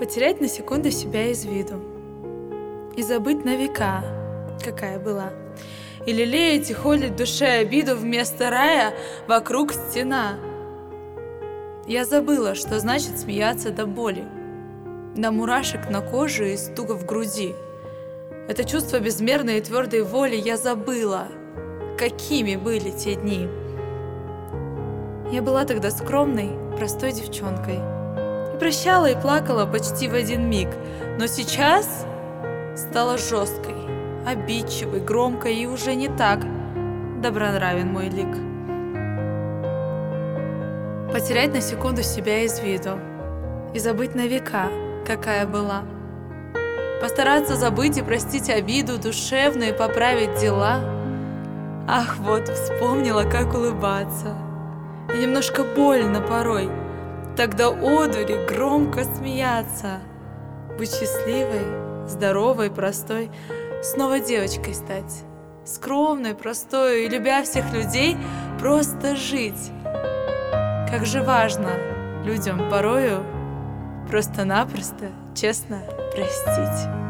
Потерять на секунду себя из виду. И забыть на века, какая была. И лелеять и холить душе обиду Вместо рая вокруг стена. Я забыла, что значит смеяться до боли. До мурашек на коже и стуга в груди. Это чувство безмерной и твердой воли Я забыла, какими были те дни. Я была тогда скромной, простой девчонкой. Прощала и плакала почти в один миг. Но сейчас стала жесткой, обидчивой, громкой и уже не так добронравен мой лик. Потерять на секунду себя из виду и забыть на века, какая была. Постараться забыть и простить обиду, душевную и поправить дела. Ах, вот вспомнила, как улыбаться и немножко больно порой. Тогда одури громко смеяться, быть счастливой, здоровой, простой, снова девочкой стать, скромной, простой и любя всех людей, просто жить. Как же важно людям порою просто-напросто честно простить.